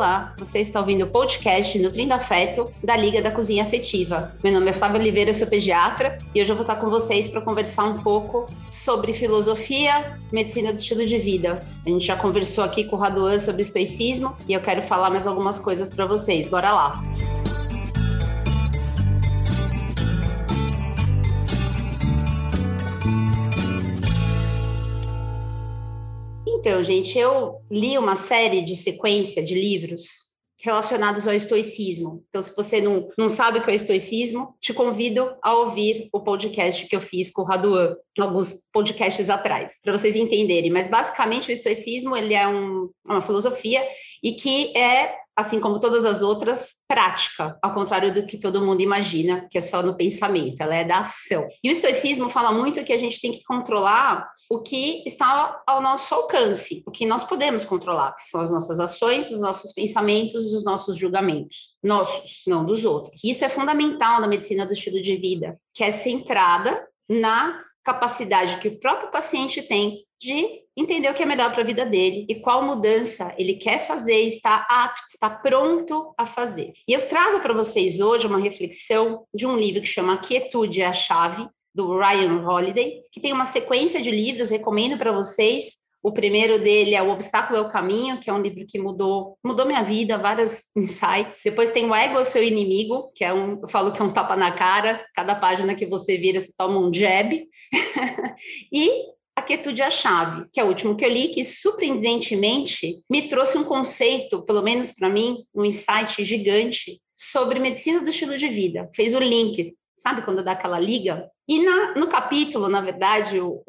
Olá, você está ouvindo o podcast Nutrindo Afeto da Liga da Cozinha Afetiva. Meu nome é Flávia Oliveira, sou pediatra e hoje eu vou estar com vocês para conversar um pouco sobre filosofia, medicina do estilo de vida. A gente já conversou aqui com o Raduan sobre estoicismo e eu quero falar mais algumas coisas para vocês. Bora lá! Então, gente, eu li uma série de sequência de livros relacionados ao estoicismo. Então, se você não, não sabe o que é estoicismo, te convido a ouvir o podcast que eu fiz com o Raduan, alguns podcasts atrás, para vocês entenderem. Mas, basicamente, o estoicismo ele é um, uma filosofia e que é assim como todas as outras, prática, ao contrário do que todo mundo imagina, que é só no pensamento, ela é da ação. E o estoicismo fala muito que a gente tem que controlar o que está ao nosso alcance, o que nós podemos controlar, que são as nossas ações, os nossos pensamentos, os nossos julgamentos, nossos, não dos outros. Isso é fundamental na medicina do estilo de vida, que é centrada na capacidade que o próprio paciente tem de entender o que é melhor para a vida dele e qual mudança ele quer fazer, está apto, está pronto a fazer. E eu trago para vocês hoje uma reflexão de um livro que chama Quietude é a Chave, do Ryan Holiday, que tem uma sequência de livros, recomendo para vocês. O primeiro dele é O Obstáculo é o Caminho, que é um livro que mudou, mudou minha vida, vários insights. Depois tem O Ego Seu Inimigo, que é um, eu falo que é um tapa na cara, cada página que você vira, você toma um jab. e Quietude é a Chave, que é o último que eu li, que surpreendentemente me trouxe um conceito, pelo menos para mim, um insight gigante sobre medicina do estilo de vida. Fez o link, sabe quando dá aquela liga? E na, no capítulo, na verdade, o,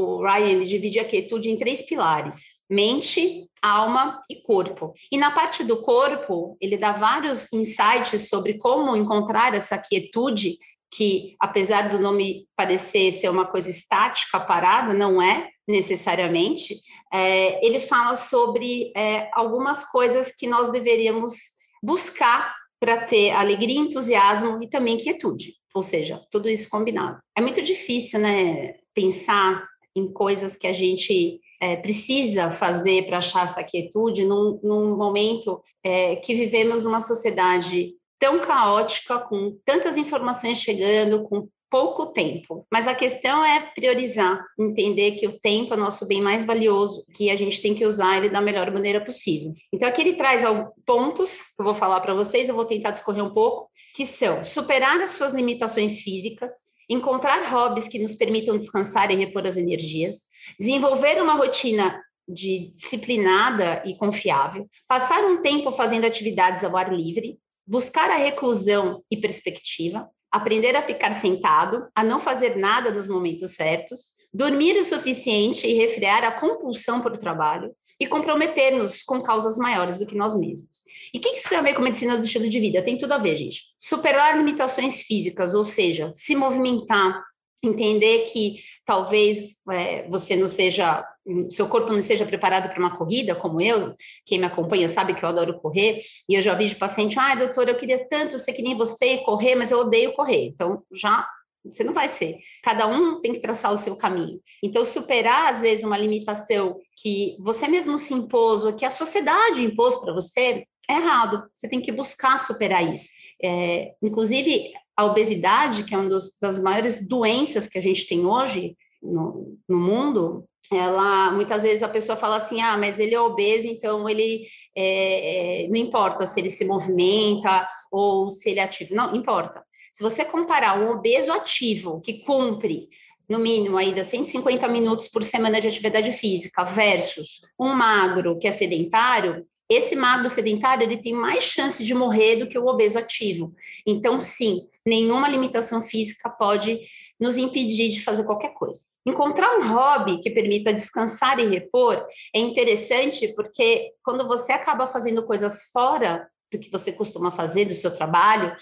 o Ryan ele divide a quietude em três pilares: mente, alma e corpo. E na parte do corpo, ele dá vários insights sobre como encontrar essa quietude que, apesar do nome parecer ser uma coisa estática, parada, não é necessariamente, é, ele fala sobre é, algumas coisas que nós deveríamos buscar para ter alegria, entusiasmo e também quietude, ou seja, tudo isso combinado. É muito difícil, né, pensar em coisas que a gente é, precisa fazer para achar essa quietude num, num momento é, que vivemos numa sociedade tão caótica, com tantas informações chegando, com pouco tempo. Mas a questão é priorizar, entender que o tempo é o nosso bem mais valioso, que a gente tem que usar ele da melhor maneira possível. Então aqui ele traz pontos que eu vou falar para vocês, eu vou tentar discorrer um pouco, que são superar as suas limitações físicas, encontrar hobbies que nos permitam descansar e repor as energias, desenvolver uma rotina de disciplinada e confiável, passar um tempo fazendo atividades ao ar livre, buscar a reclusão e perspectiva, aprender a ficar sentado, a não fazer nada nos momentos certos, dormir o suficiente e refrear a compulsão por trabalho e comprometer-nos com causas maiores do que nós mesmos. E o que isso tem a ver com medicina do estilo de vida? Tem tudo a ver, gente. Superar limitações físicas, ou seja, se movimentar, entender que talvez é, você não seja, seu corpo não esteja preparado para uma corrida, como eu, quem me acompanha sabe que eu adoro correr, e eu já vi de paciente, ah, doutora, eu queria tanto ser que nem você e correr, mas eu odeio correr. Então, já você não vai ser. Cada um tem que traçar o seu caminho. Então, superar, às vezes, uma limitação que você mesmo se impôs, ou que a sociedade impôs para você, é errado. Você tem que buscar superar isso. É, inclusive, a obesidade, que é uma das maiores doenças que a gente tem hoje no, no mundo, ela muitas vezes a pessoa fala assim, ah, mas ele é obeso, então ele é, é, não importa se ele se movimenta ou se ele é ativo, não importa. Se você comparar um obeso ativo que cumpre no mínimo ainda 150 minutos por semana de atividade física versus um magro que é sedentário, esse magro sedentário ele tem mais chance de morrer do que o obeso ativo. Então, sim, nenhuma limitação física pode nos impedir de fazer qualquer coisa. Encontrar um hobby que permita descansar e repor é interessante porque quando você acaba fazendo coisas fora do que você costuma fazer, do seu trabalho,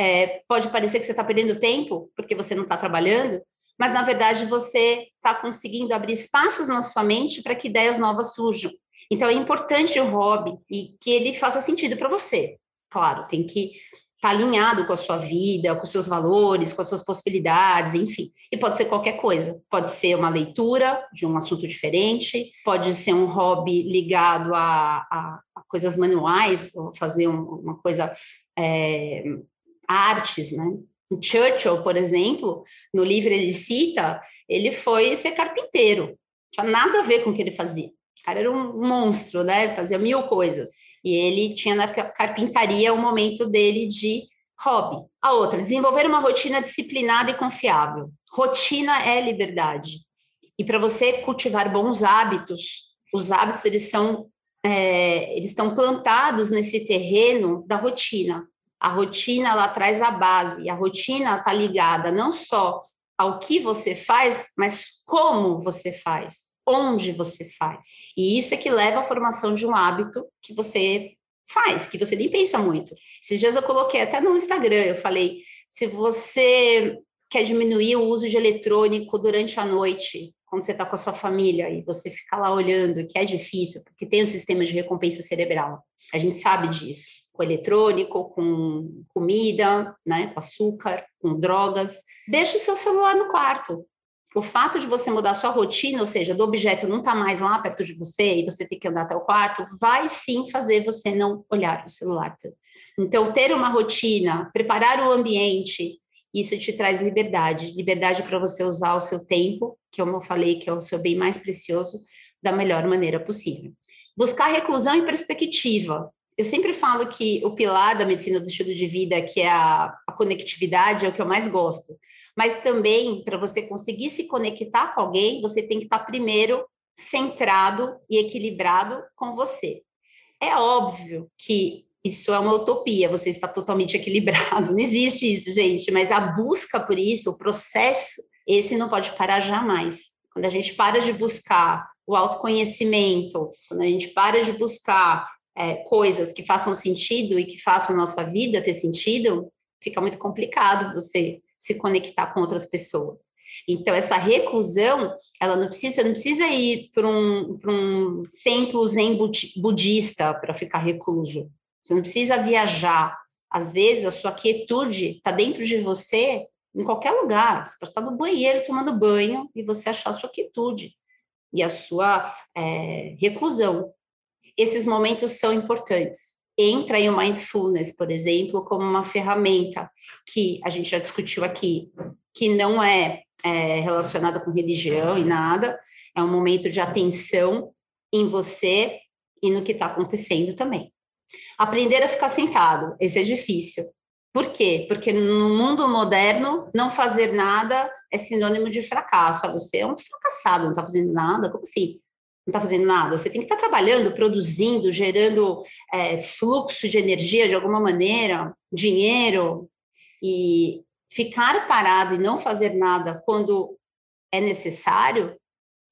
é, pode parecer que você está perdendo tempo porque você não está trabalhando, mas na verdade você está conseguindo abrir espaços na sua mente para que ideias novas surjam. Então é importante o hobby e que ele faça sentido para você. Claro, tem que estar tá alinhado com a sua vida, com os seus valores, com as suas possibilidades, enfim. E pode ser qualquer coisa. Pode ser uma leitura de um assunto diferente, pode ser um hobby ligado a, a, a coisas manuais, ou fazer um, uma coisa, é, artes, né? Churchill, por exemplo, no livro ele cita, ele foi ser carpinteiro, tinha nada a ver com o que ele fazia. O cara era um monstro, né? Fazia mil coisas. E ele tinha na carpintaria o momento dele de hobby. A outra, desenvolver uma rotina disciplinada e confiável. Rotina é liberdade. E para você cultivar bons hábitos, os hábitos eles são é, eles estão plantados nesse terreno da rotina. A rotina ela traz a base. A rotina está ligada não só ao que você faz, mas como você faz, onde você faz. E isso é que leva à formação de um hábito que você faz, que você nem pensa muito. Esses dias eu coloquei até no Instagram, eu falei, se você quer diminuir o uso de eletrônico durante a noite, quando você está com a sua família e você fica lá olhando, que é difícil, porque tem um sistema de recompensa cerebral. A gente sabe disso. Com eletrônico, com comida, né, com açúcar, com drogas. Deixa o seu celular no quarto. O fato de você mudar sua rotina, ou seja, do objeto não estar tá mais lá perto de você e você ter que andar até o quarto, vai sim fazer você não olhar o celular. Então, ter uma rotina, preparar o ambiente, isso te traz liberdade, liberdade para você usar o seu tempo, que eu falei, que é o seu bem mais precioso, da melhor maneira possível. Buscar reclusão e perspectiva. Eu sempre falo que o pilar da medicina do estilo de vida, que é a, a conectividade, é o que eu mais gosto. Mas também, para você conseguir se conectar com alguém, você tem que estar primeiro centrado e equilibrado com você. É óbvio que isso é uma utopia, você está totalmente equilibrado. Não existe isso, gente, mas a busca por isso, o processo, esse não pode parar jamais. Quando a gente para de buscar o autoconhecimento, quando a gente para de buscar é, coisas que façam sentido e que façam nossa vida ter sentido, fica muito complicado você se conectar com outras pessoas. Então, essa reclusão, ela não precisa, não precisa ir para um, um templo zen budista para ficar recluso. Você não precisa viajar. Às vezes, a sua quietude está dentro de você, em qualquer lugar. Você pode estar no banheiro tomando banho e você achar a sua quietude e a sua é, reclusão. Esses momentos são importantes. Entra em o mindfulness, por exemplo, como uma ferramenta que a gente já discutiu aqui, que não é, é relacionada com religião e nada, é um momento de atenção em você e no que está acontecendo também. Aprender a ficar sentado, esse é difícil. Por quê? Porque no mundo moderno, não fazer nada é sinônimo de fracasso. Ah, você é um fracassado, não está fazendo nada? Como assim? Não está fazendo nada? Você tem que estar tá trabalhando, produzindo, gerando é, fluxo de energia de alguma maneira, dinheiro. E ficar parado e não fazer nada quando é necessário,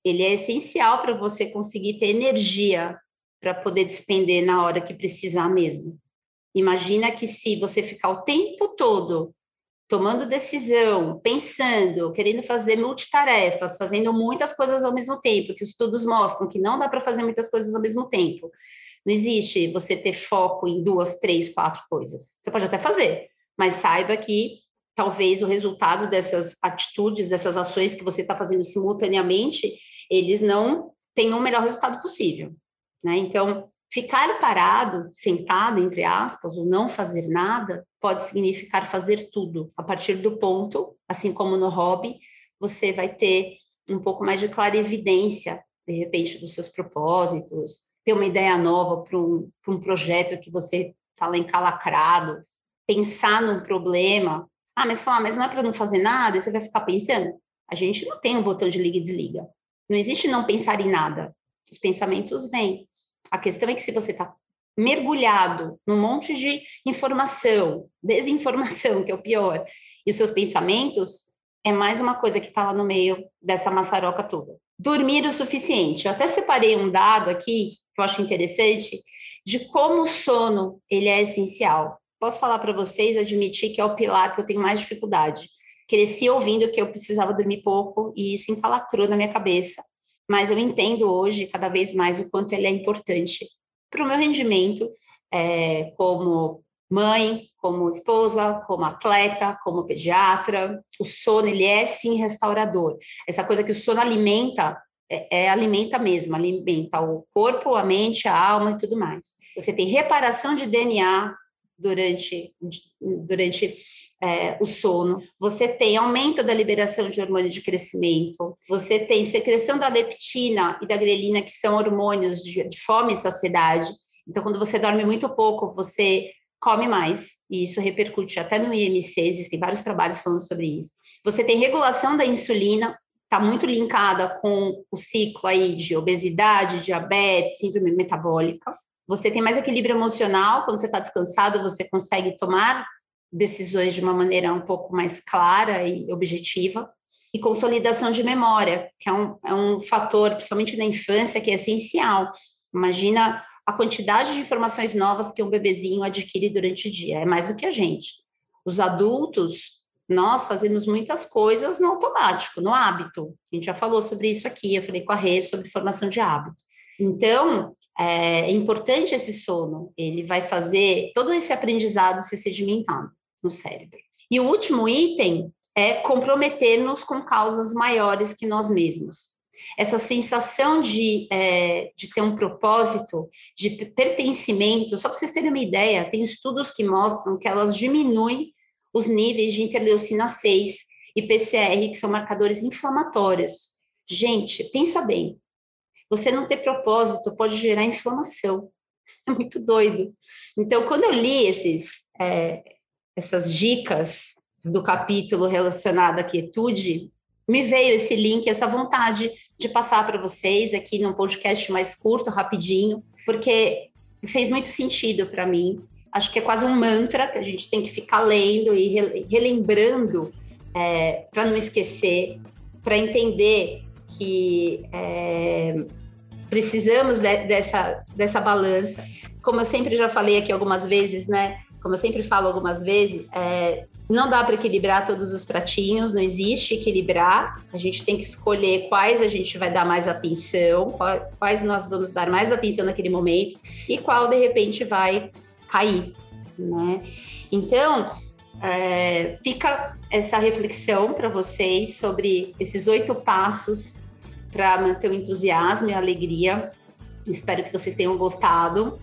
ele é essencial para você conseguir ter energia para poder despender na hora que precisar mesmo. Imagina que se você ficar o tempo todo tomando decisão, pensando, querendo fazer multitarefas, fazendo muitas coisas ao mesmo tempo, que os estudos mostram que não dá para fazer muitas coisas ao mesmo tempo. Não existe você ter foco em duas, três, quatro coisas. Você pode até fazer, mas saiba que talvez o resultado dessas atitudes, dessas ações que você está fazendo simultaneamente, eles não tenham o melhor resultado possível. Né? Então, ficar parado, sentado, entre aspas, ou não fazer nada, pode significar fazer tudo. A partir do ponto, assim como no hobby, você vai ter um pouco mais de clarividência, de repente, dos seus propósitos, ter uma ideia nova para um, um projeto que você está lá encalacrado, pensar num problema. Ah, mas falar, mas não é para não fazer nada, e você vai ficar pensando? A gente não tem um botão de liga e desliga. Não existe não pensar em nada. Os pensamentos vêm. A questão é que se você está mergulhado num monte de informação, desinformação, que é o pior, e os seus pensamentos, é mais uma coisa que está lá no meio dessa maçaroca toda. Dormir o suficiente. Eu até separei um dado aqui, que eu acho interessante, de como o sono ele é essencial. Posso falar para vocês, admitir que é o pilar que eu tenho mais dificuldade. Cresci ouvindo que eu precisava dormir pouco e isso encalacrou na minha cabeça mas eu entendo hoje cada vez mais o quanto ele é importante para o meu rendimento é, como mãe, como esposa, como atleta, como pediatra. O sono, ele é sim restaurador. Essa coisa que o sono alimenta é, é, alimenta mesmo, alimenta o corpo, a mente, a alma e tudo mais. Você tem reparação de DNA durante, durante é, o sono, você tem aumento da liberação de hormônio de crescimento, você tem secreção da leptina e da grelina, que são hormônios de, de fome e saciedade. Então, quando você dorme muito pouco, você come mais, e isso repercute até no IMC, existem vários trabalhos falando sobre isso. Você tem regulação da insulina, está muito linkada com o ciclo aí de obesidade, diabetes, síndrome metabólica. Você tem mais equilíbrio emocional, quando você está descansado, você consegue tomar decisões de uma maneira um pouco mais clara e objetiva. E consolidação de memória, que é um, é um fator, principalmente na infância, que é essencial. Imagina a quantidade de informações novas que um bebezinho adquire durante o dia, é mais do que a gente. Os adultos nós fazemos muitas coisas no automático, no hábito. A gente já falou sobre isso aqui, eu falei com a Rê sobre formação de hábito. Então, é importante esse sono, ele vai fazer todo esse aprendizado ser sedimentado no cérebro. E o último item é comprometer-nos com causas maiores que nós mesmos. Essa sensação de, é, de ter um propósito, de pertencimento, só para vocês terem uma ideia, tem estudos que mostram que elas diminuem os níveis de interleucina 6 e PCR, que são marcadores inflamatórios. Gente, pensa bem. Você não ter propósito pode gerar inflamação. É muito doido. Então, quando eu li esses, é, essas dicas do capítulo relacionado à quietude, me veio esse link, essa vontade de passar para vocês aqui num podcast mais curto, rapidinho, porque fez muito sentido para mim acho que é quase um mantra que a gente tem que ficar lendo e relembrando é, para não esquecer, para entender que é, precisamos de, dessa, dessa balança. Como eu sempre já falei aqui algumas vezes, né? Como eu sempre falo algumas vezes, é, não dá para equilibrar todos os pratinhos, não existe equilibrar. A gente tem que escolher quais a gente vai dar mais atenção, quais nós vamos dar mais atenção naquele momento e qual de repente vai cair, né? Então, é, fica essa reflexão para vocês sobre esses oito passos para manter o entusiasmo e a alegria. Espero que vocês tenham gostado.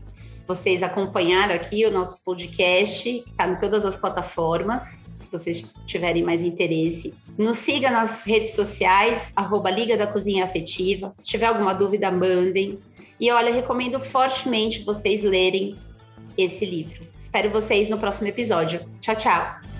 Vocês acompanharam aqui o nosso podcast, está em todas as plataformas, se vocês tiverem mais interesse. Nos siga nas redes sociais, arroba Liga da Cozinha Afetiva. Se tiver alguma dúvida, mandem. E olha, recomendo fortemente vocês lerem esse livro. Espero vocês no próximo episódio. Tchau, tchau!